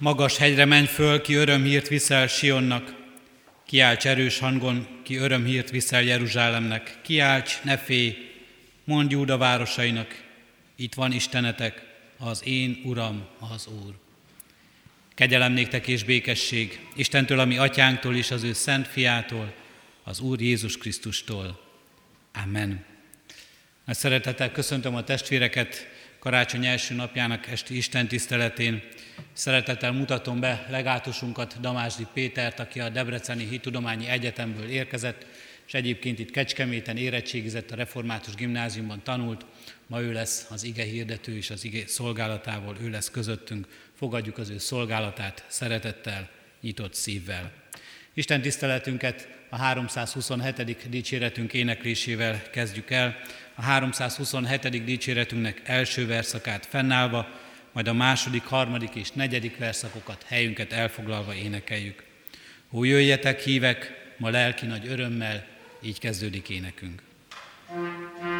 Magas hegyre menj föl, ki örömhírt viszel Sionnak, kiálts erős hangon, ki örömhírt viszel Jeruzsálemnek, kiálts, ne félj, mondj Júda városainak, itt van Istenetek, az én Uram, az Úr. Kegyelem néktek és békesség Istentől, ami atyánktól és az ő szent fiától, az Úr Jézus Krisztustól. Amen. Nagy szeretettel köszöntöm a testvéreket karácsony első napjának esti Isten tiszteletén. Szeretettel mutatom be legátusunkat, Damásdi Pétert, aki a Debreceni Hittudományi Egyetemből érkezett, és egyébként itt Kecskeméten érettségizett, a Református Gimnáziumban tanult, ma ő lesz az ige hirdető és az ige szolgálatával, ő lesz közöttünk. Fogadjuk az ő szolgálatát szeretettel, nyitott szívvel. Isten tiszteletünket a 327. dicséretünk éneklésével kezdjük el. A 327. dicséretünknek első verszakát fennállva, majd a második, harmadik és negyedik verszakokat helyünket elfoglalva énekeljük. Ó, jöjjetek hívek, ma lelki nagy örömmel, így kezdődik énekünk. thank you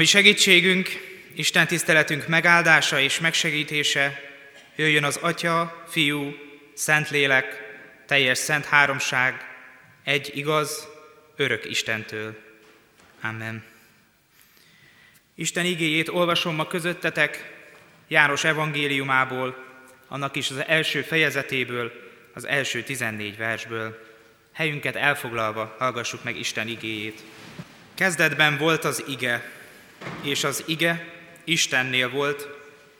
Ami segítségünk, Isten tiszteletünk megáldása és megsegítése jöjjön az Atya, Fiú, Szentlélek, teljes szent háromság, egy igaz, örök Istentől. Amen. Isten igéjét olvasom ma közöttetek János evangéliumából, annak is az első fejezetéből, az első 14 versből. Helyünket elfoglalva hallgassuk meg Isten igéjét. Kezdetben volt az ige, és az ige Istennél volt,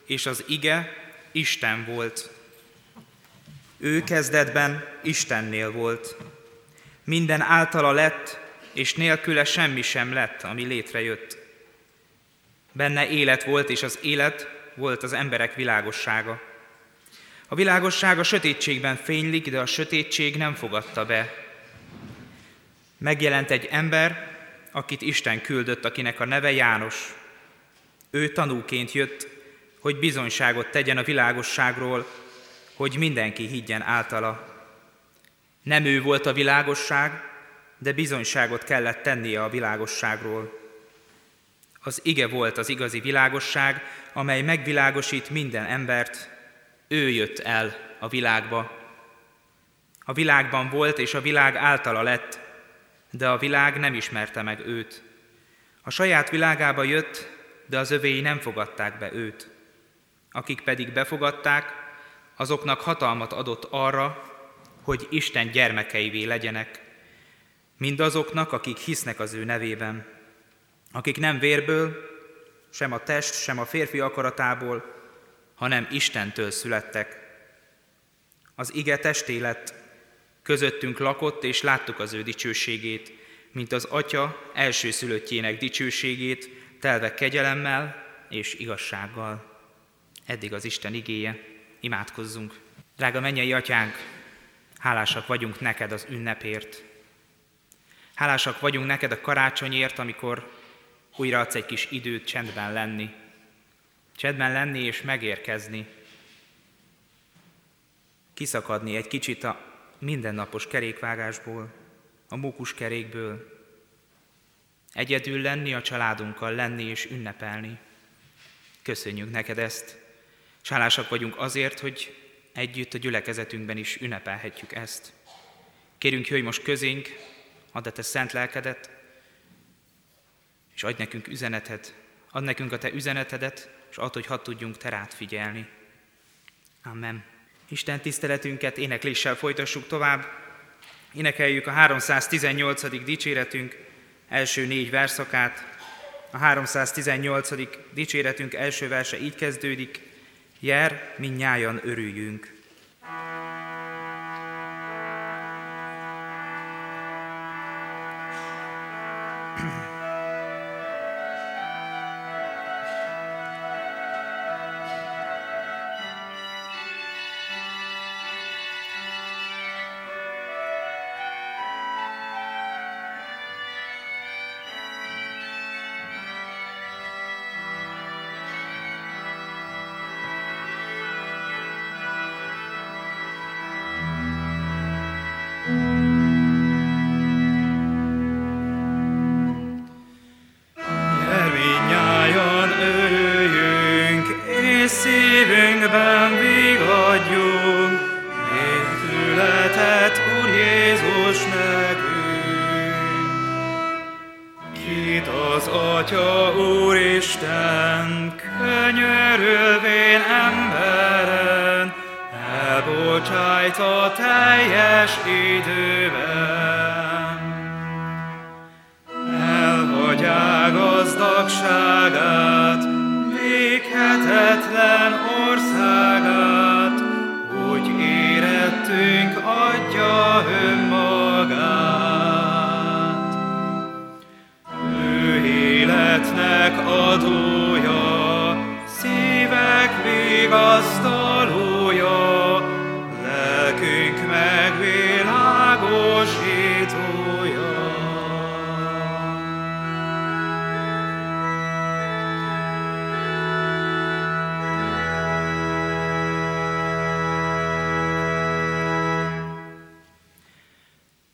és az ige Isten volt. Ő kezdetben Istennél volt. Minden általa lett, és nélküle semmi sem lett, ami létrejött. Benne élet volt, és az élet volt az emberek világossága. A világosság a sötétségben fénylik, de a sötétség nem fogadta be. Megjelent egy ember, akit Isten küldött, akinek a neve János. Ő tanúként jött, hogy bizonyságot tegyen a világosságról, hogy mindenki higgyen általa. Nem ő volt a világosság, de bizonyságot kellett tennie a világosságról. Az ige volt az igazi világosság, amely megvilágosít minden embert, ő jött el a világba. A világban volt, és a világ általa lett, de a világ nem ismerte meg őt. A saját világába jött, de az övéi nem fogadták be őt. Akik pedig befogadták, azoknak hatalmat adott arra, hogy Isten gyermekeivé legyenek, mindazoknak, akik hisznek az ő nevében, akik nem vérből, sem a test, sem a férfi akaratából, hanem Istentől születtek. Az ige testé lett, közöttünk lakott, és láttuk az ő dicsőségét, mint az Atya első szülöttjének dicsőségét, telve kegyelemmel és igazsággal. Eddig az Isten igéje, imádkozzunk. Drága mennyei atyánk, hálásak vagyunk neked az ünnepért. Hálásak vagyunk neked a karácsonyért, amikor újra adsz egy kis időt csendben lenni, Csedben lenni és megérkezni, kiszakadni egy kicsit a mindennapos kerékvágásból, a mókus kerékből, egyedül lenni, a családunkkal lenni és ünnepelni. Köszönjük neked ezt, és hálásak vagyunk azért, hogy együtt a gyülekezetünkben is ünnepelhetjük ezt. Kérünk, jöjj most közénk, add a te szent lelkedet, és adj nekünk üzenetet, add nekünk a te üzenetedet, és attól, hogy hadd tudjunk te rád figyelni. Amen. Isten tiszteletünket énekléssel folytassuk tovább. Énekeljük a 318. dicséretünk első négy verszakát. A 318. dicséretünk első verse így kezdődik. Jer, minnyájan örüljünk.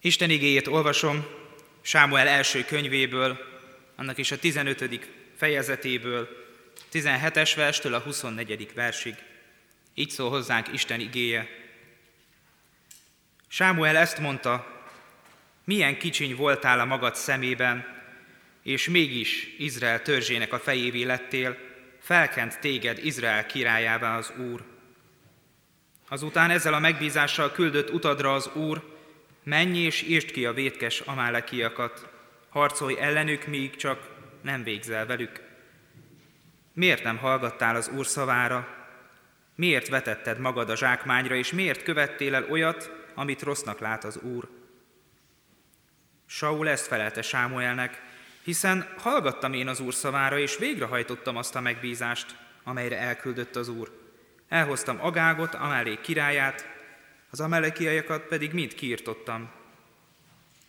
Isten igéjét olvasom Sámuel első könyvéből, annak is a 15. fejezetéből, 17-es verstől a 24. versig. Így szól hozzánk Isten igéje. Sámuel ezt mondta, milyen kicsiny voltál a magad szemében, és mégis Izrael törzsének a fejévé lettél, felkent téged Izrael királyává az Úr. Azután ezzel a megbízással küldött utadra az Úr, menj és írd ki a vétkes amálekiakat, harcolj ellenük, míg csak nem végzel velük. Miért nem hallgattál az Úr szavára? Miért vetetted magad a zsákmányra, és miért követtél el olyat, amit rossznak lát az Úr? Saul ezt felelte Sámuelnek, hiszen hallgattam én az Úr szavára, és végrehajtottam azt a megbízást, amelyre elküldött az Úr. Elhoztam Agágot, Amálék királyát, az amalekiaiakat pedig mind kiirtottam.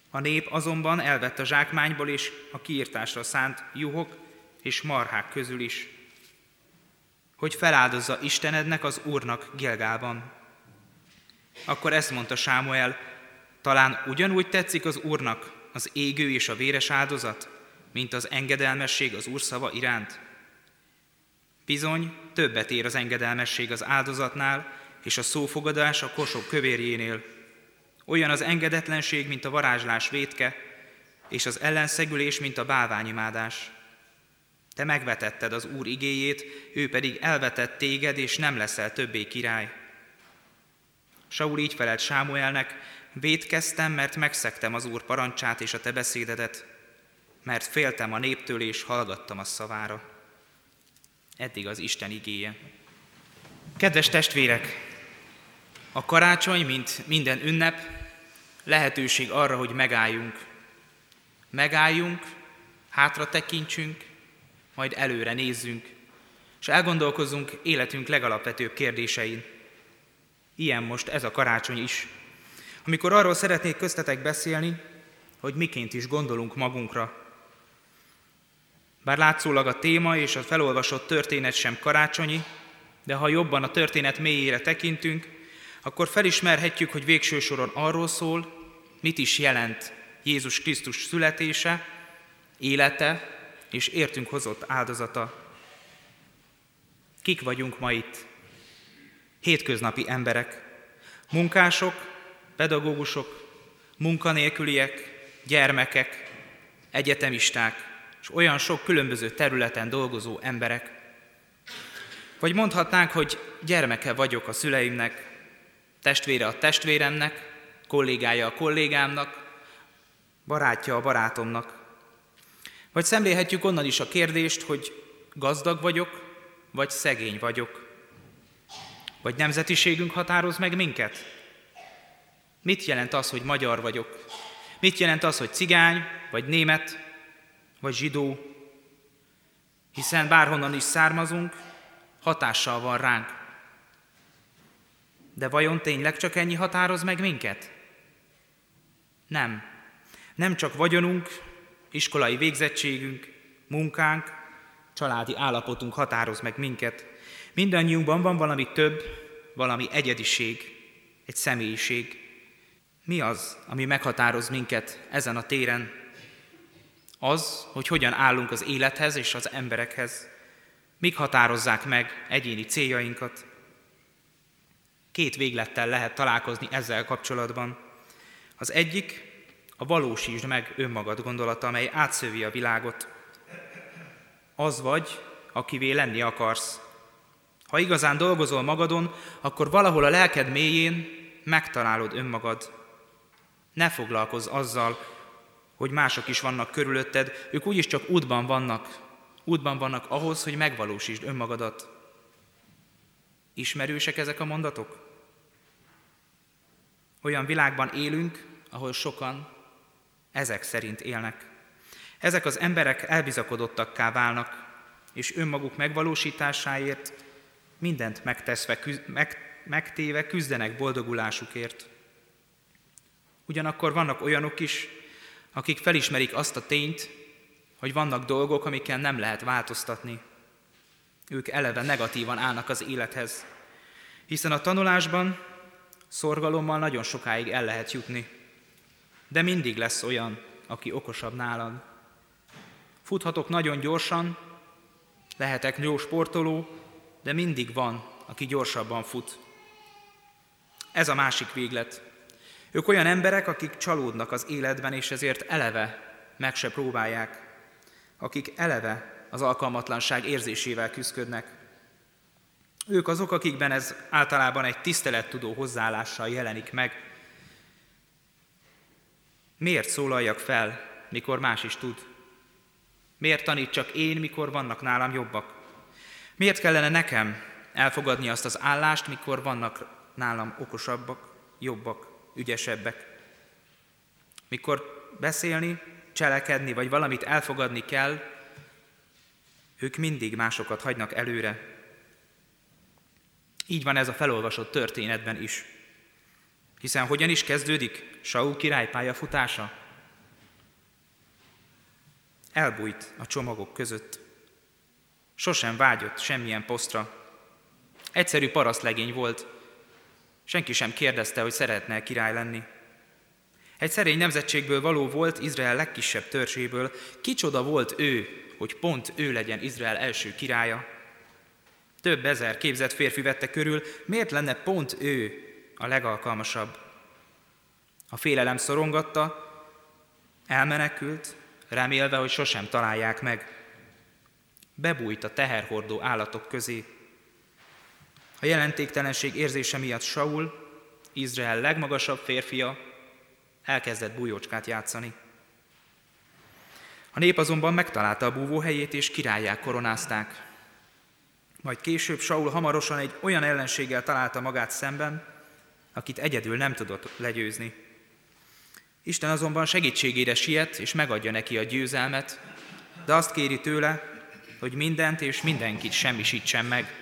A nép azonban elvett a zsákmányból és a kiirtásra szánt juhok és marhák közül is, hogy feláldozza Istenednek az Úrnak Gilgában. Akkor ezt mondta Sámuel, talán ugyanúgy tetszik az Úrnak az égő és a véres áldozat, mint az engedelmesség az Úr szava iránt? Bizony, többet ér az engedelmesség az áldozatnál, és a szófogadás a kosok kövérjénél. Olyan az engedetlenség, mint a varázslás vétke, és az ellenszegülés, mint a bálványimádás. Te megvetetted az Úr igéjét, ő pedig elvetett téged, és nem leszel többé király. Saul így felelt Sámuelnek, védkeztem, mert megszektem az Úr parancsát és a te beszédedet, mert féltem a néptől és hallgattam a szavára. Eddig az Isten igéje. Kedves testvérek, a karácsony, mint minden ünnep, lehetőség arra, hogy megálljunk. Megálljunk, hátra tekintsünk, majd előre nézzünk, és elgondolkozzunk életünk legalapvetőbb kérdésein. Ilyen most ez a karácsony is. Amikor arról szeretnék köztetek beszélni, hogy miként is gondolunk magunkra. Bár látszólag a téma és a felolvasott történet sem karácsonyi, de ha jobban a történet mélyére tekintünk, akkor felismerhetjük, hogy végső soron arról szól, mit is jelent Jézus Krisztus születése, élete és értünk hozott áldozata. Kik vagyunk ma itt? Hétköznapi emberek, munkások, pedagógusok, munkanélküliek, gyermekek, egyetemisták, és olyan sok különböző területen dolgozó emberek. Vagy mondhatnánk, hogy gyermeke vagyok a szüleimnek, testvére a testvéremnek, kollégája a kollégámnak, barátja a barátomnak. Vagy szemlélhetjük onnan is a kérdést, hogy gazdag vagyok, vagy szegény vagyok. Vagy nemzetiségünk határoz meg minket? Mit jelent az, hogy magyar vagyok? Mit jelent az, hogy cigány, vagy német, vagy zsidó? Hiszen bárhonnan is származunk, hatással van ránk. De vajon tényleg csak ennyi határoz meg minket? Nem. Nem csak vagyonunk, iskolai végzettségünk, munkánk, családi állapotunk határoz meg minket. Mindannyiunkban van valami több, valami egyediség, egy személyiség. Mi az, ami meghatároz minket ezen a téren? Az, hogy hogyan állunk az élethez és az emberekhez. Mik határozzák meg egyéni céljainkat? Két véglettel lehet találkozni ezzel kapcsolatban. Az egyik a valósítsd meg önmagad gondolata, amely átszövi a világot. Az vagy, akivé lenni akarsz. Ha igazán dolgozol magadon, akkor valahol a lelked mélyén megtalálod önmagad. Ne foglalkozz azzal, hogy mások is vannak körülötted, ők úgyis csak útban vannak. Útban vannak ahhoz, hogy megvalósítsd önmagadat. Ismerősek ezek a mondatok? Olyan világban élünk, ahol sokan ezek szerint élnek. Ezek az emberek elbizakodottakká válnak, és önmaguk megvalósításáért mindent megteszve, meg, megtéve küzdenek boldogulásukért. Ugyanakkor vannak olyanok is, akik felismerik azt a tényt, hogy vannak dolgok, amikkel nem lehet változtatni. Ők eleve negatívan állnak az élethez, hiszen a tanulásban szorgalommal nagyon sokáig el lehet jutni. De mindig lesz olyan, aki okosabb nálad. Futhatok nagyon gyorsan, Lehetek jó sportoló, de mindig van, aki gyorsabban fut. Ez a másik véglet. Ők olyan emberek, akik csalódnak az életben, és ezért eleve meg se próbálják. Akik eleve az alkalmatlanság érzésével küzdködnek. Ők azok, akikben ez általában egy tisztelettudó hozzáállással jelenik meg. Miért szólaljak fel, mikor más is tud? Miért tanít csak én, mikor vannak nálam jobbak? Miért kellene nekem elfogadni azt az állást, mikor vannak nálam okosabbak, jobbak, ügyesebbek? Mikor beszélni, cselekedni, vagy valamit elfogadni kell, ők mindig másokat hagynak előre. Így van ez a felolvasott történetben is. Hiszen hogyan is kezdődik Saul király pályafutása? Elbújt a csomagok között. Sosem vágyott semmilyen posztra. Egyszerű parasztlegény volt. Senki sem kérdezte, hogy szeretne király lenni. Egy szerény nemzetségből való volt Izrael legkisebb törzséből. Kicsoda volt ő, hogy pont ő legyen Izrael első királya. Több ezer képzett férfi vette körül, miért lenne pont ő a legalkalmasabb? A félelem szorongatta, elmenekült, remélve, hogy sosem találják meg. Bebújt a teherhordó állatok közé. A jelentéktelenség érzése miatt Saul, Izrael legmagasabb férfia, elkezdett bújócskát játszani. A nép azonban megtalálta a búvóhelyét, és királyák koronázták. Majd később Saul hamarosan egy olyan ellenséggel találta magát szemben, akit egyedül nem tudott legyőzni. Isten azonban segítségére siet, és megadja neki a győzelmet, de azt kéri tőle, hogy mindent és mindenkit semmisítsen meg,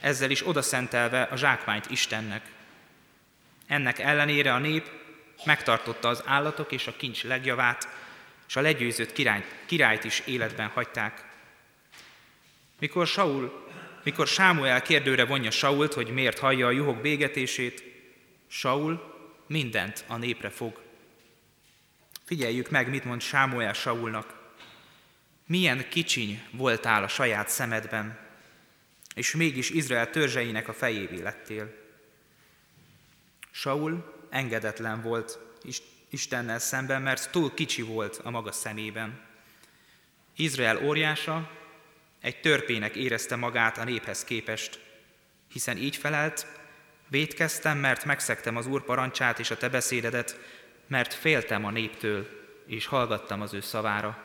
ezzel is odaszentelve a zsákmányt Istennek. Ennek ellenére a nép megtartotta az állatok és a kincs legjavát, és a legyőzött királyt, királyt is életben hagyták. Mikor Saul, mikor Sámuel kérdőre vonja Sault, hogy miért hallja a juhok bégetését, Saul mindent a népre fog. Figyeljük meg, mit mond Sámuel Saulnak. Milyen kicsiny voltál a saját szemedben, és mégis Izrael törzseinek a fejévé lettél. Saul engedetlen volt Istennel szemben, mert túl kicsi volt a maga szemében. Izrael óriása egy törpének érezte magát a néphez képest, hiszen így felelt, védkeztem, mert megszektem az Úr parancsát és a te beszédedet, mert féltem a néptől, és hallgattam az ő szavára.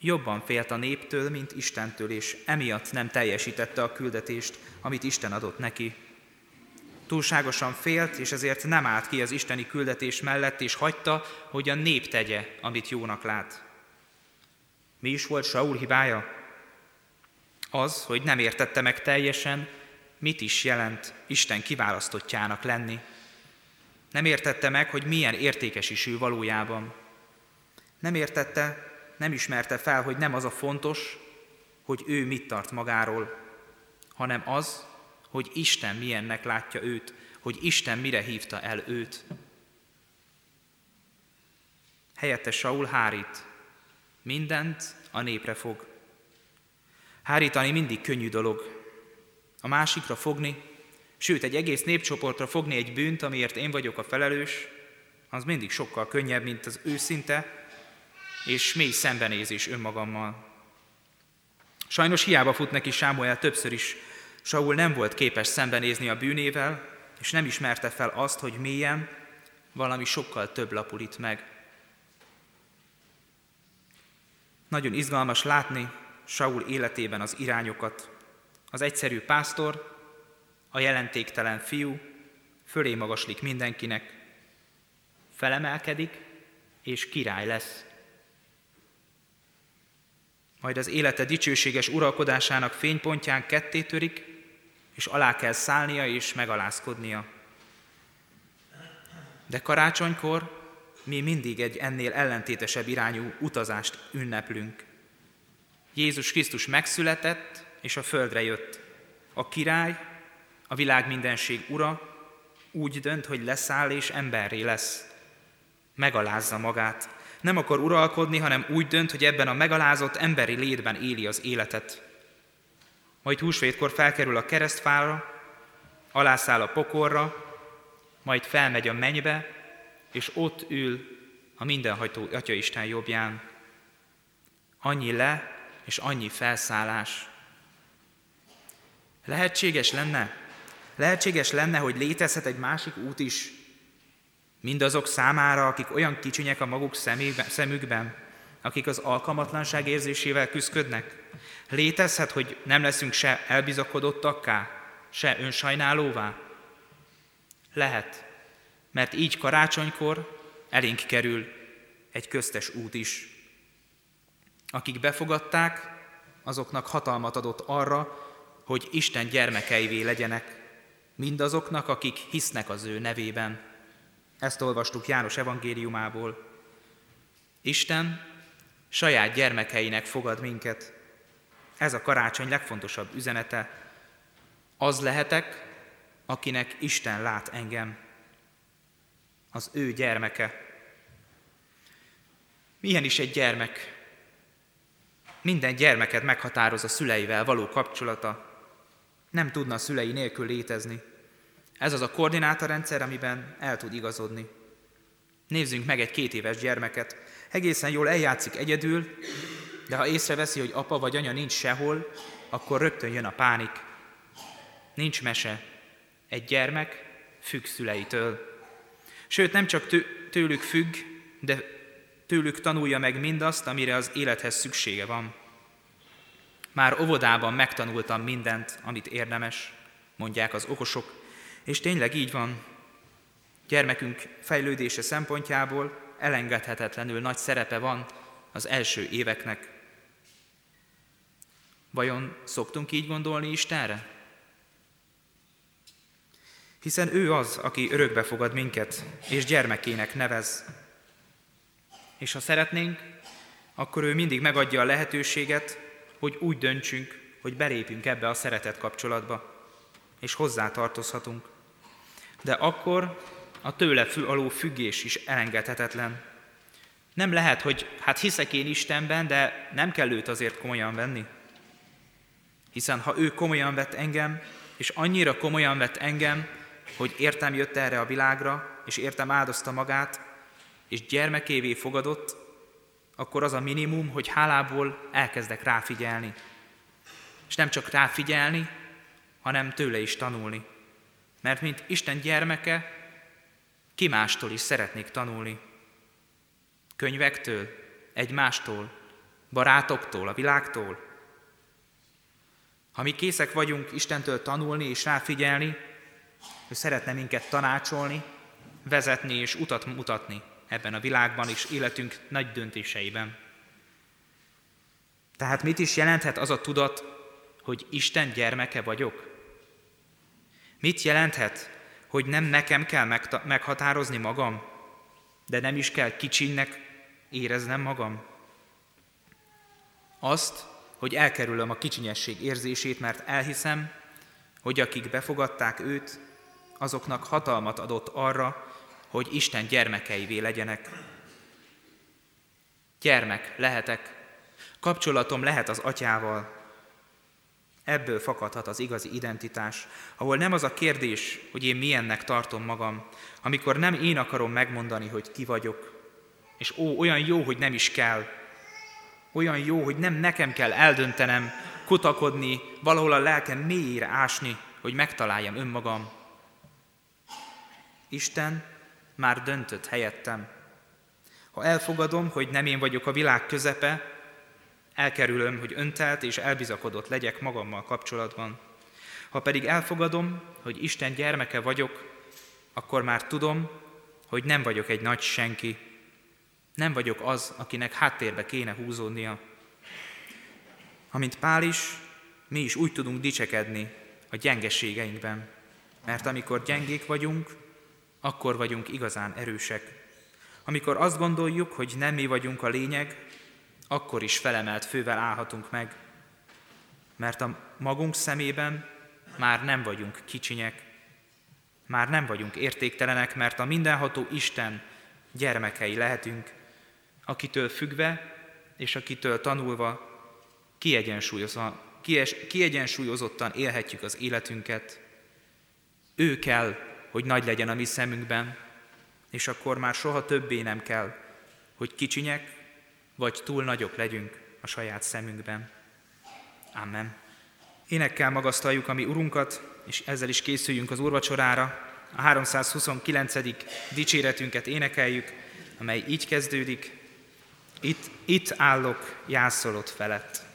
Jobban félt a néptől, mint Istentől, és emiatt nem teljesítette a küldetést, amit Isten adott neki. Túlságosan félt, és ezért nem állt ki az isteni küldetés mellett, és hagyta, hogy a nép tegye, amit jónak lát. Mi is volt Saul hibája? Az, hogy nem értette meg teljesen, mit is jelent Isten kiválasztottjának lenni. Nem értette meg, hogy milyen értékes is ő valójában. Nem értette, nem ismerte fel, hogy nem az a fontos, hogy ő mit tart magáról, hanem az, hogy Isten milyennek látja őt, hogy Isten mire hívta el őt. Helyette Saul hárít, mindent a népre fog. Hárítani mindig könnyű dolog. A másikra fogni, sőt egy egész népcsoportra fogni egy bűnt, amiért én vagyok a felelős, az mindig sokkal könnyebb, mint az őszinte és mély szembenézés önmagammal. Sajnos hiába fut neki Sámuel többször is Saul nem volt képes szembenézni a bűnével, és nem ismerte fel azt, hogy mélyen valami sokkal több lapul itt meg. Nagyon izgalmas látni Saul életében az irányokat. Az egyszerű pásztor, a jelentéktelen fiú fölé magaslik mindenkinek, felemelkedik, és király lesz. Majd az élete dicsőséges uralkodásának fénypontján ketté törik, és alá kell szállnia és megalázkodnia. De karácsonykor mi mindig egy ennél ellentétesebb irányú utazást ünneplünk. Jézus Krisztus megszületett, és a földre jött. A király, a világ mindenség ura úgy dönt, hogy leszáll és emberré lesz. Megalázza magát, Nem akar uralkodni, hanem úgy dönt, hogy ebben a megalázott emberi létben éli az életet. Majd húsvétkor felkerül a keresztfára, alászáll a pokorra, majd felmegy a mennybe, és ott ül a mindenhajtó Atya Isten jobbján. Annyi le, és annyi felszállás. Lehetséges lenne, lehetséges lenne, hogy létezhet egy másik út is, mindazok számára, akik olyan kicsinyek a maguk szemükben, akik az alkalmatlanság érzésével küzdködnek. Létezhet, hogy nem leszünk se elbizakodottakká, se önsajnálóvá? Lehet, mert így karácsonykor elénk kerül egy köztes út is. Akik befogadták, azoknak hatalmat adott arra, hogy Isten gyermekeivé legyenek, mindazoknak, akik hisznek az ő nevében. Ezt olvastuk János evangéliumából. Isten saját gyermekeinek fogad minket. Ez a karácsony legfontosabb üzenete. Az lehetek, akinek Isten lát engem. Az ő gyermeke. Milyen is egy gyermek? Minden gyermeket meghatároz a szüleivel való kapcsolata. Nem tudna a szülei nélkül létezni. Ez az a koordinátorrendszer, amiben el tud igazodni. Nézzünk meg egy két éves gyermeket. Egészen jól eljátszik egyedül, de ha észreveszi, hogy apa vagy anya nincs sehol, akkor rögtön jön a pánik. Nincs mese. Egy gyermek függ szüleitől. Sőt, nem csak tőlük függ, de tőlük tanulja meg mindazt, amire az élethez szüksége van. Már óvodában megtanultam mindent, amit érdemes, mondják az okosok, és tényleg így van. Gyermekünk fejlődése szempontjából elengedhetetlenül nagy szerepe van az első éveknek. Vajon szoktunk így gondolni Istenre? Hiszen ő az, aki örökbe fogad minket, és gyermekének nevez. És ha szeretnénk, akkor ő mindig megadja a lehetőséget, hogy úgy döntsünk, hogy belépünk ebbe a szeretet kapcsolatba, és hozzá tartozhatunk. De akkor a tőle aló függés is elengedhetetlen. Nem lehet, hogy hát hiszek én Istenben, de nem kell őt azért komolyan venni. Hiszen ha ő komolyan vett engem, és annyira komolyan vett engem, hogy értem jött erre a világra, és értem áldozta magát, és gyermekévé fogadott, akkor az a minimum, hogy hálából elkezdek ráfigyelni. És nem csak ráfigyelni, hanem tőle is tanulni. Mert mint Isten gyermeke, ki mástól is szeretnék tanulni. Könyvektől, egymástól, barátoktól, a világtól. Ha mi készek vagyunk Istentől tanulni és ráfigyelni, ő szeretne minket tanácsolni, vezetni és utat mutatni ebben a világban és életünk nagy döntéseiben. Tehát mit is jelenthet az a tudat, hogy Isten gyermeke vagyok? Mit jelenthet, hogy nem nekem kell meghatározni magam, de nem is kell kicsinnek éreznem magam? Azt, hogy elkerülöm a kicsinyesség érzését, mert elhiszem, hogy akik befogadták őt, azoknak hatalmat adott arra, hogy Isten gyermekeivé legyenek. Gyermek lehetek, kapcsolatom lehet az atyával. Ebből fakadhat az igazi identitás, ahol nem az a kérdés, hogy én milyennek tartom magam, amikor nem én akarom megmondani, hogy ki vagyok, és ó, olyan jó, hogy nem is kell, olyan jó, hogy nem nekem kell eldöntenem, kutakodni, valahol a lelkem mélyére ásni, hogy megtaláljam önmagam. Isten már döntött helyettem. Ha elfogadom, hogy nem én vagyok a világ közepe, elkerülöm, hogy öntelt és elbizakodott legyek magammal kapcsolatban. Ha pedig elfogadom, hogy Isten gyermeke vagyok, akkor már tudom, hogy nem vagyok egy nagy senki. Nem vagyok az, akinek háttérbe kéne húzódnia. Amint Pál is, mi is úgy tudunk dicsekedni a gyengeségeinkben. Mert amikor gyengék vagyunk, akkor vagyunk igazán erősek. Amikor azt gondoljuk, hogy nem mi vagyunk a lényeg, akkor is felemelt fővel állhatunk meg, mert a magunk szemében már nem vagyunk kicsinyek, már nem vagyunk értéktelenek, mert a mindenható Isten gyermekei lehetünk, akitől függve és akitől tanulva kiegyensúlyozottan élhetjük az életünket. Ő kell, hogy nagy legyen a mi szemünkben, és akkor már soha többé nem kell, hogy kicsinyek vagy túl nagyok legyünk a saját szemünkben. Amen. Énekkel magasztaljuk a mi Urunkat, és ezzel is készüljünk az úrvacsorára. A 329. dicséretünket énekeljük, amely így kezdődik. Itt, itt állok jászolott felett.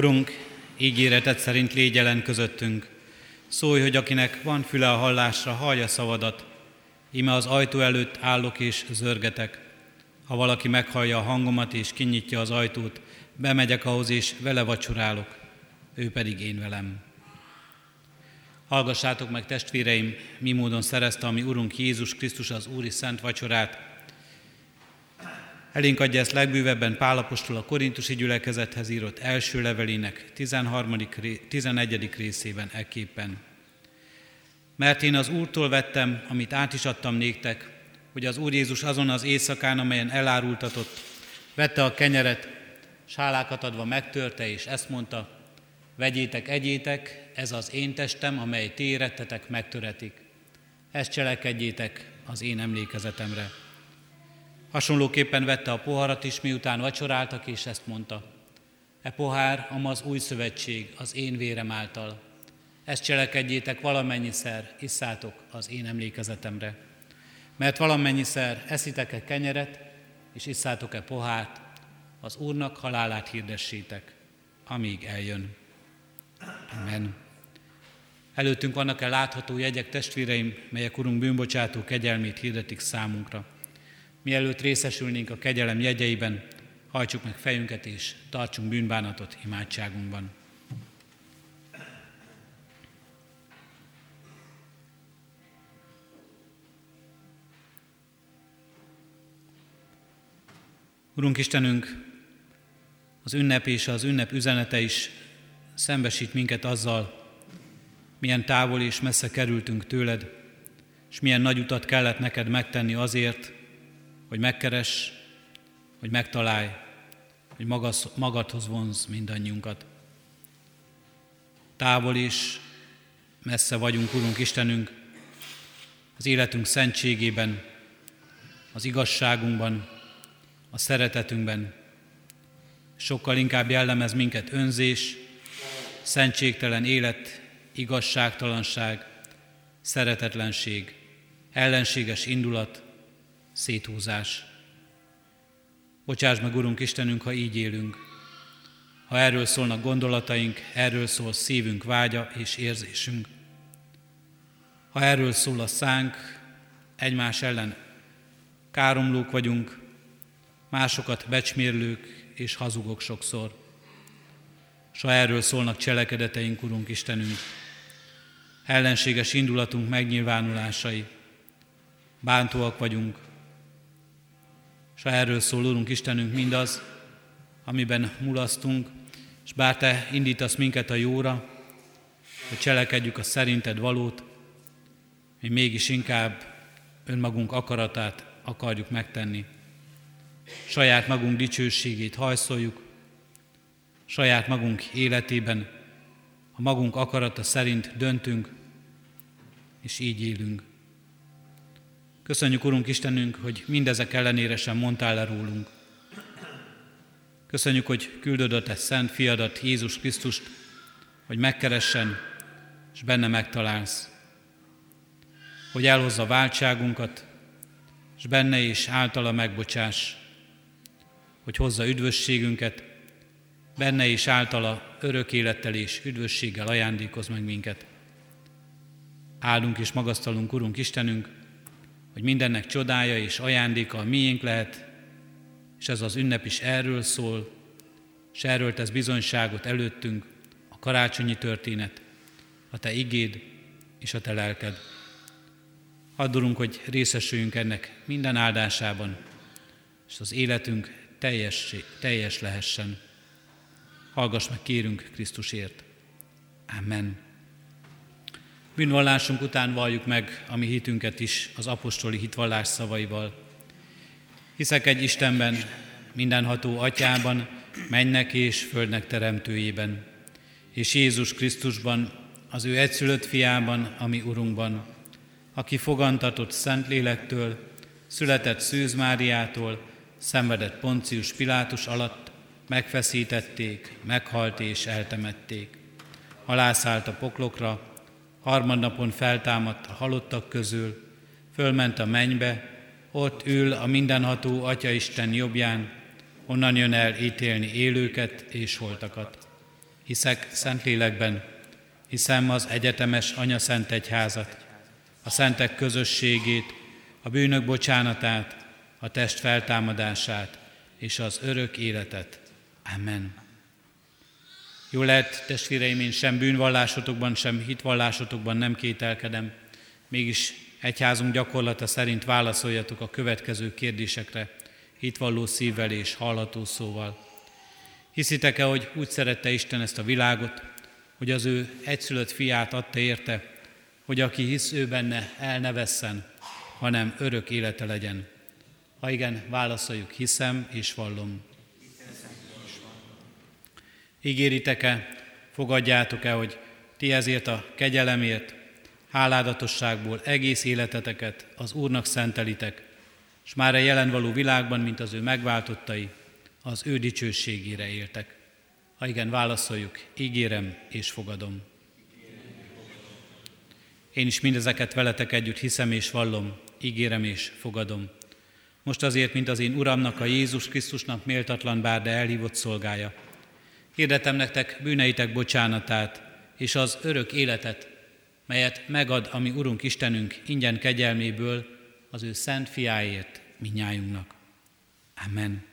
Urunk, ígéretet szerint légy jelen közöttünk. Szólj, hogy akinek van füle a hallásra, hallja szavadat. Ime az ajtó előtt állok és zörgetek. Ha valaki meghallja a hangomat és kinyitja az ajtót, bemegyek ahhoz és vele vacsorálok, ő pedig én velem. Hallgassátok meg, testvéreim, mi módon szerezte a mi Urunk Jézus Krisztus az Úri Szent Vacsorát, Elénk adja ezt legbővebben Pálapostól a korintusi gyülekezethez írott első levelének 13. 11. részében ekképpen. Mert én az Úrtól vettem, amit át is adtam néktek, hogy az Úr Jézus azon az éjszakán, amelyen elárultatott, vette a kenyeret, sálákat adva megtörte, és ezt mondta, vegyétek, egyétek, ez az én testem, amely ti érettetek, megtöretik. Ezt cselekedjétek az én emlékezetemre. Hasonlóképpen vette a poharat is, miután vacsoráltak, és ezt mondta. E pohár, amaz új szövetség, az én vérem által. Ezt cselekedjétek valamennyiszer, isszátok az én emlékezetemre. Mert valamennyiszer eszitek-e kenyeret, és isszátok-e pohárt, az Úrnak halálát hirdessétek, amíg eljön. Amen. Előttünk vannak-e látható jegyek, testvéreim, melyek Urunk bűnbocsátó kegyelmét hirdetik számunkra. Mielőtt részesülnénk a kegyelem jegyeiben, hajtsuk meg fejünket és tartsunk bűnbánatot imádságunkban. Urunk Istenünk, az ünnep és az ünnep üzenete is szembesít minket azzal, milyen távol és messze kerültünk tőled, és milyen nagy utat kellett neked megtenni azért, hogy megkeres, hogy megtalálj, hogy magadhoz vonz mindannyiunkat. Távol is, messze vagyunk, Urunk Istenünk, az életünk szentségében, az igazságunkban, a szeretetünkben. Sokkal inkább jellemez minket önzés, szentségtelen élet, igazságtalanság, szeretetlenség, ellenséges indulat, széthúzás. Bocsáss meg, Urunk Istenünk, ha így élünk. Ha erről szólnak gondolataink, erről szól szívünk vágya és érzésünk. Ha erről szól a szánk, egymás ellen káromlók vagyunk, másokat becsmérlők és hazugok sokszor. S ha erről szólnak cselekedeteink, Urunk Istenünk, ellenséges indulatunk megnyilvánulásai, bántóak vagyunk, és ha erről szól, Urunk Istenünk, mindaz, amiben mulasztunk, és bár Te indítasz minket a jóra, hogy cselekedjük a szerinted valót, mi mégis inkább önmagunk akaratát akarjuk megtenni. Saját magunk dicsőségét hajszoljuk, saját magunk életében a magunk akarata szerint döntünk, és így élünk. Köszönjük, Urunk Istenünk, hogy mindezek ellenére sem mondtál le rólunk. Köszönjük, hogy küldöd a Te szent fiadat, Jézus Krisztust, hogy megkeressen, és benne megtalálsz. Hogy elhozza váltságunkat, és benne is általa megbocsás, hogy hozza üdvösségünket, benne is általa örök élettel és üdvösséggel ajándékoz meg minket. Áldunk és magasztalunk, Urunk Istenünk, hogy mindennek csodája és ajándéka a miénk lehet, és ez az ünnep is erről szól, és erről tesz bizonyságot előttünk a karácsonyi történet, a Te igéd és a Te lelked. Addulunk, hogy részesüljünk ennek minden áldásában, és az életünk teljes, teljes lehessen. Hallgass meg, kérünk Krisztusért. Amen. Bűnvallásunk után valljuk meg a mi hitünket is az apostoli hitvallás szavaival. Hiszek egy Istenben, mindenható atyában, mennek és földnek teremtőjében, és Jézus Krisztusban, az ő egyszülött fiában, ami Urunkban, aki fogantatott Szentlélektől, született Szűz Máriától, szenvedett Poncius Pilátus alatt, megfeszítették, meghalt és eltemették. Halászállt a poklokra, harmadnapon feltámadt a halottak közül, fölment a mennybe, ott ül a mindenható Atya Isten jobbján, onnan jön el ítélni élőket és holtakat. Hiszek Szentlélekben, hiszem az egyetemes Anya Szent Egyházat, a szentek közösségét, a bűnök bocsánatát, a test feltámadását és az örök életet. Amen. Jó lehet, testvéreim, én sem bűnvallásotokban, sem hitvallásotokban nem kételkedem, mégis egyházunk gyakorlata szerint válaszoljatok a következő kérdésekre, hitvalló szívvel és hallható szóval. Hiszitek-e, hogy úgy szerette Isten ezt a világot, hogy az ő egyszülött fiát adta érte, hogy aki hisz ő benne, el ne vesszen, hanem örök élete legyen. Ha igen, válaszoljuk, hiszem és vallom. Ígéritek-e, fogadjátok-e, hogy ti ezért a kegyelemért, háládatosságból egész életeteket az Úrnak szentelitek, és már a jelen való világban, mint az ő megváltottai, az ő dicsőségére éltek. Ha igen, válaszoljuk, ígérem és fogadom. Én is mindezeket veletek együtt hiszem és vallom, ígérem és fogadom. Most azért, mint az én Uramnak, a Jézus Krisztusnak méltatlan bár, de elhívott szolgája. Hirdetem nektek bűneitek bocsánatát és az örök életet, melyet megad a mi Urunk Istenünk ingyen kegyelméből az ő szent fiáért minnyájunknak. Amen.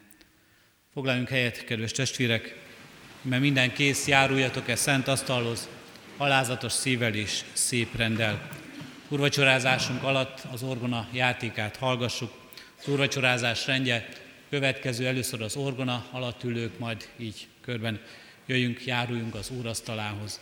Foglaljunk helyet, kedves testvérek, mert minden kész, járuljatok-e szent asztalhoz, alázatos szívvel és szép rendel. Úrvacsorázásunk alatt az orgona játékát hallgassuk. Az úrvacsorázás rendje következő először az orgona alatt ülők, majd így körben jöjjünk, járuljunk az úrasztalához.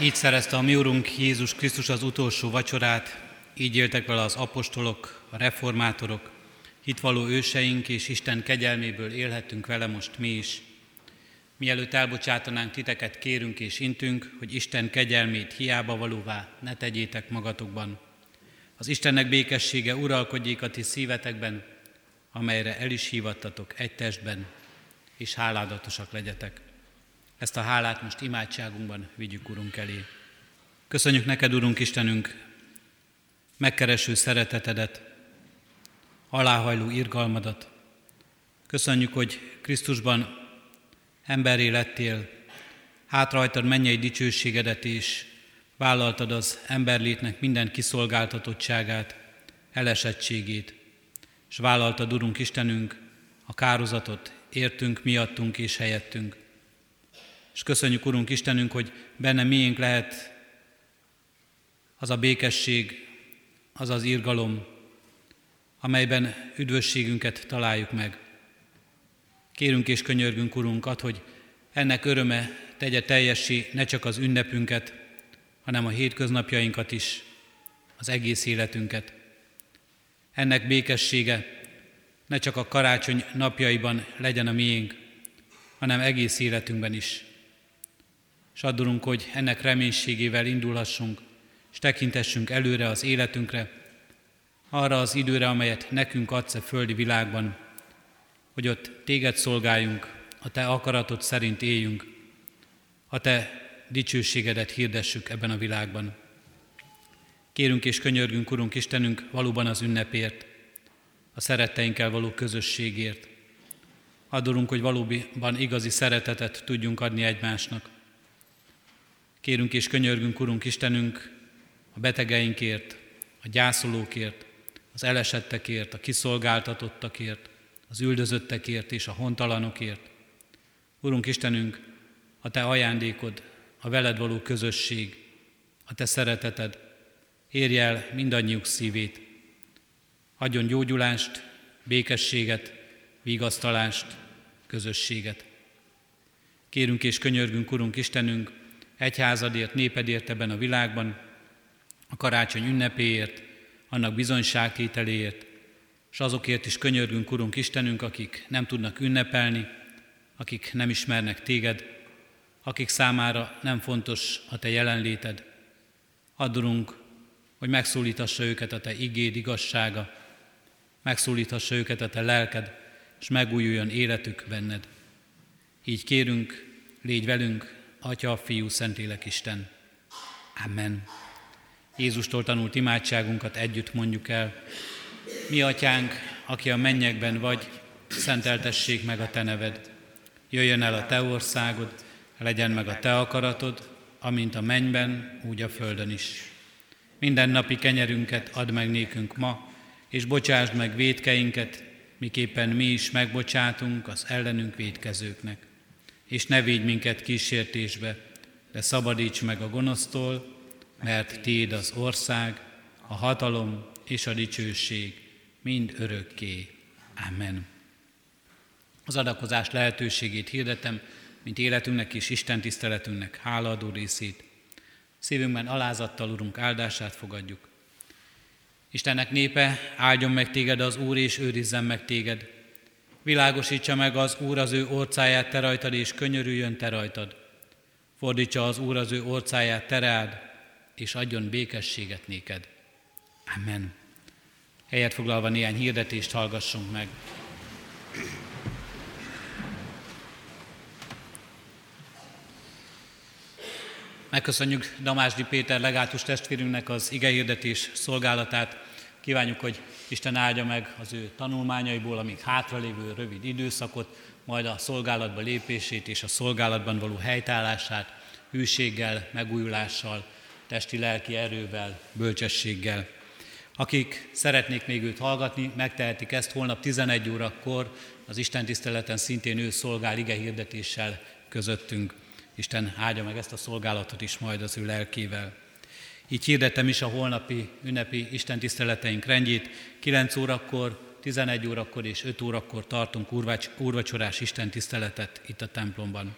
Így szerezte a mi Urunk Jézus Krisztus az utolsó vacsorát, így éltek vele az apostolok, a reformátorok, hitvaló őseink, és Isten kegyelméből élhetünk vele most mi is. Mielőtt elbocsátanánk titeket, kérünk és intünk, hogy Isten kegyelmét hiába valóvá ne tegyétek magatokban. Az Istennek békessége uralkodjék a ti szívetekben, amelyre el is hívattatok egy testben, és háládatosak legyetek. Ezt a hálát most imádságunkban vigyük, Urunk, elé. Köszönjük neked, Urunk Istenünk, megkereső szeretetedet, aláhajló irgalmadat. Köszönjük, hogy Krisztusban emberé lettél, hátrajtad mennyei dicsőségedet és vállaltad az emberlétnek minden kiszolgáltatottságát, elesettségét, és vállaltad, Urunk Istenünk, a kározatot értünk, miattunk és helyettünk. És köszönjük, Urunk Istenünk, hogy benne miénk lehet az a békesség, az az irgalom, amelyben üdvösségünket találjuk meg. Kérünk és könyörgünk, Urunk, ad, hogy ennek öröme tegye teljessé ne csak az ünnepünket, hanem a hétköznapjainkat is, az egész életünket. Ennek békessége ne csak a karácsony napjaiban legyen a miénk, hanem egész életünkben is. És addulunk, hogy ennek reménységével indulhassunk, és tekintessünk előre az életünkre, arra az időre, amelyet nekünk adsz a földi világban, hogy ott téged szolgáljunk, a te akaratod szerint éljünk, a te dicsőségedet hirdessük ebben a világban. Kérünk és könyörgünk, Urunk Istenünk, valóban az ünnepért, a szeretteinkkel való közösségért. Adorunk, hogy valóban igazi szeretetet tudjunk adni egymásnak. Kérünk és könyörgünk, Urunk Istenünk, a betegeinkért, a gyászolókért, az elesettekért, a kiszolgáltatottakért, az üldözöttekért és a hontalanokért. Urunk Istenünk, a Te ajándékod, a veled való közösség, a Te szereteted, érj el mindannyiuk szívét. Adjon gyógyulást, békességet, vigasztalást, közösséget. Kérünk és könyörgünk, Urunk Istenünk, egyházadért, népedért ebben a világban, a karácsony ünnepéért, annak bizonyságtételéért, és azokért is könyörgünk, Urunk Istenünk, akik nem tudnak ünnepelni, akik nem ismernek Téged, akik számára nem fontos a Te jelenléted. Addurunk, hogy megszólítassa őket a Te igéd igazsága, megszólítassa őket a Te lelked, és megújuljon életük benned. Így kérünk, légy velünk, Atya, Fiú, Szentlélek Isten. Amen. Jézustól tanult imádságunkat együtt mondjuk el. Mi, Atyánk, aki a mennyekben vagy, szenteltessék meg a Te neved. Jöjjön el a Te országod, legyen meg a Te akaratod, amint a mennyben, úgy a földön is. Minden napi kenyerünket add meg nékünk ma, és bocsásd meg védkeinket, miképpen mi is megbocsátunk az ellenünk védkezőknek. És ne védj minket kísértésbe, de szabadíts meg a gonosztól, mert Téd az ország, a hatalom és a dicsőség mind örökké. Amen. Az adakozás lehetőségét hirdetem, mint életünknek és Isten tiszteletünknek hálaadó részét. Szívünkben alázattal, Urunk, áldását fogadjuk. Istennek népe, áldjon meg téged az Úr, és őrizzen meg téged. Világosítsa meg az Úr az ő orcáját te rajtad, és könyörüljön te rajtad. Fordítsa az Úr az ő orcáját te rád, és adjon békességet néked. Amen. Helyet foglalva néhány hirdetést hallgassunk meg. Megköszönjük Damásdi Péter legátus testvérünknek az igehirdetés szolgálatát. Kívánjuk, hogy Isten áldja meg az ő tanulmányaiból, amíg hátralévő rövid időszakot, majd a szolgálatba lépését és a szolgálatban való helytállását hűséggel, megújulással, testi-lelki erővel, bölcsességgel. Akik szeretnék még őt hallgatni, megtehetik ezt holnap 11 órakor, az Isten tiszteleten szintén ő szolgál ige hirdetéssel közöttünk. Isten áldja meg ezt a szolgálatot is majd az ő lelkével. Így hirdettem is a holnapi ünnepi Isten tiszteleteink rendjét. 9 órakor, 11 órakor és 5 órakor tartunk úrvacsorás Isten tiszteletet itt a templomban.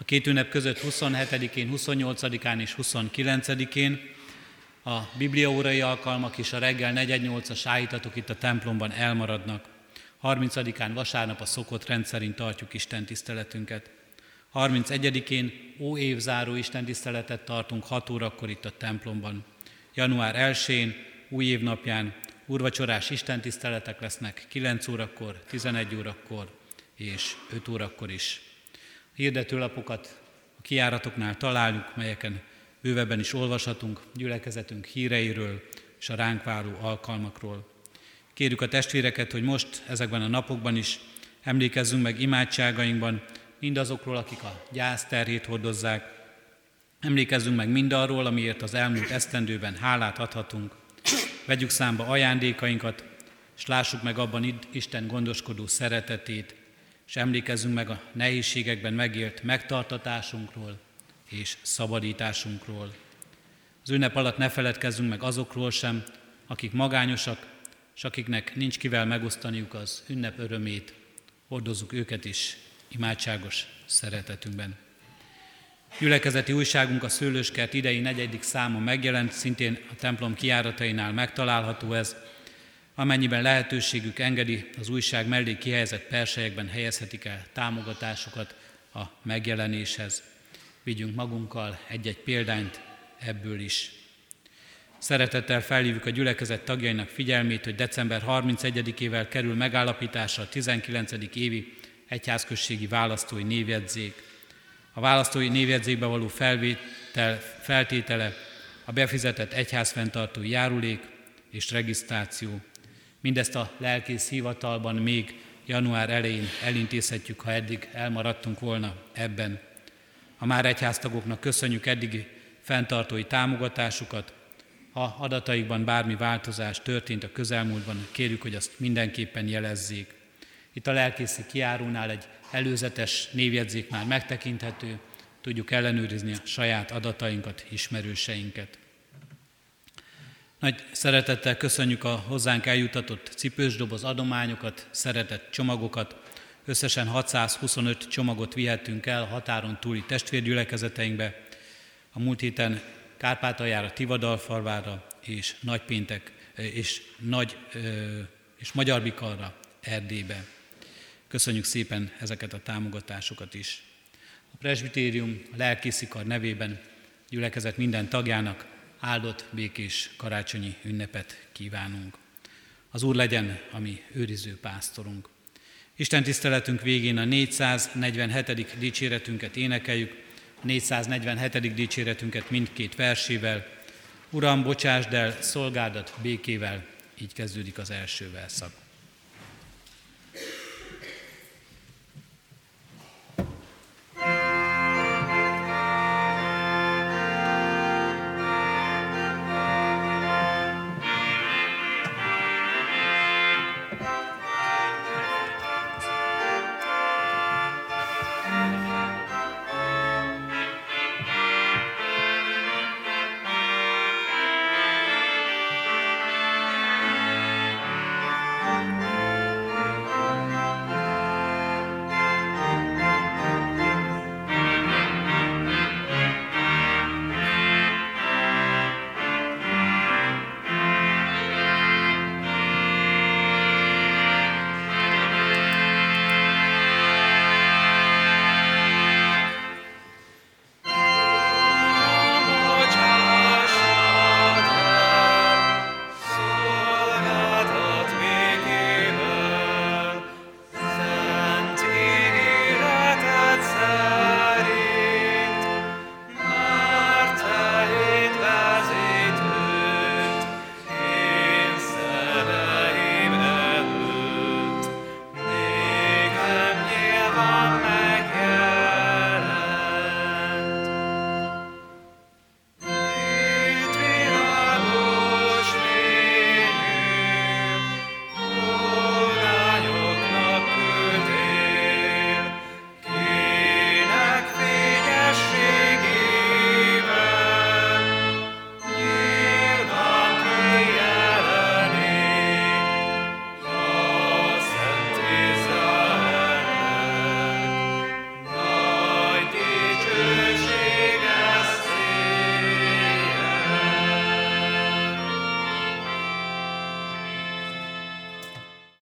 A két ünnep között 27-én, 28-án és 29-én a bibliaórai alkalmak és a reggel 4-8-as állítatok itt a templomban elmaradnak. 30-án vasárnap a szokott rendszerint tartjuk Isten tiszteletünket. 31-én óévzáró Isten tiszteletet tartunk 6 órakor itt a templomban. Január 1-én, új évnapján urvacsorás Isten tiszteletek lesznek 9 órakor, 11 órakor és 5 órakor is. A hirdetőlapokat a kiáratoknál találjuk, melyeken bővebben is olvashatunk gyülekezetünk híreiről és a ránk váró alkalmakról. Kérjük a testvéreket, hogy most ezekben a napokban is emlékezzünk meg imádságainkban mindazokról, akik a gyászterhét hordozzák, emlékezzünk meg mindarról, amiért az elmúlt esztendőben hálát adhatunk, vegyük számba ajándékainkat, és lássuk meg abban Isten gondoskodó szeretetét, és emlékezzünk meg a nehézségekben megélt megtartatásunkról és szabadításunkról. Az ünnep alatt ne feledkezzünk meg azokról sem, akik magányosak, és akiknek nincs kivel megosztaniuk az ünnep örömét, hordozzuk őket is imádságos szeretetünkben. Gyülekezeti újságunk a Szőlőskert idei negyedik száma megjelent, szintén a templom kiáratainál megtalálható ez. Amennyiben lehetőségük engedi, az újság mellé kihelyezett persejekben helyezhetik el támogatásukat a megjelenéshez. Vigyünk magunkkal egy-egy példányt ebből is. Szeretettel felhívjuk a gyülekezet tagjainak figyelmét, hogy december 31-ével kerül megállapításra a 19. évi egyházközségi választói névjegyzék. A választói névjegyzékbe való felvétel, feltétele a befizetett egyházfenntartói járulék és regisztráció. Mindezt a lelkész hivatalban még január elején elintézhetjük, ha eddig elmaradtunk volna ebben. A már egyháztagoknak köszönjük eddigi fenntartói támogatásukat, ha adataikban bármi változás történt a közelmúltban, kérjük, hogy azt mindenképpen jelezzék. Itt a lelkészi kiárónál egy előzetes névjegyzék már megtekinthető, tudjuk ellenőrizni a saját adatainkat, ismerőseinket. Nagy szeretettel köszönjük a hozzánk eljutatott cipősdoboz adományokat, szeretett csomagokat. Összesen 625 csomagot vihettünk el határon túli testvérgyülekezeteinkbe. A múlt héten Kárpátaljára, Tivadalfarvára és Nagypéntek és, Nagy, és Magyarbikarra, Erdélybe. Köszönjük szépen ezeket a támogatásokat is. A presbitérium a lelkészikar nevében gyülekezet minden tagjának áldott, békés karácsonyi ünnepet kívánunk. Az Úr legyen a mi őriző pásztorunk. Isten tiszteletünk végén a 447. dicséretünket énekeljük, 447. dicséretünket mindkét versével. Uram, bocsásd el szolgádat békével, így kezdődik az első verszak.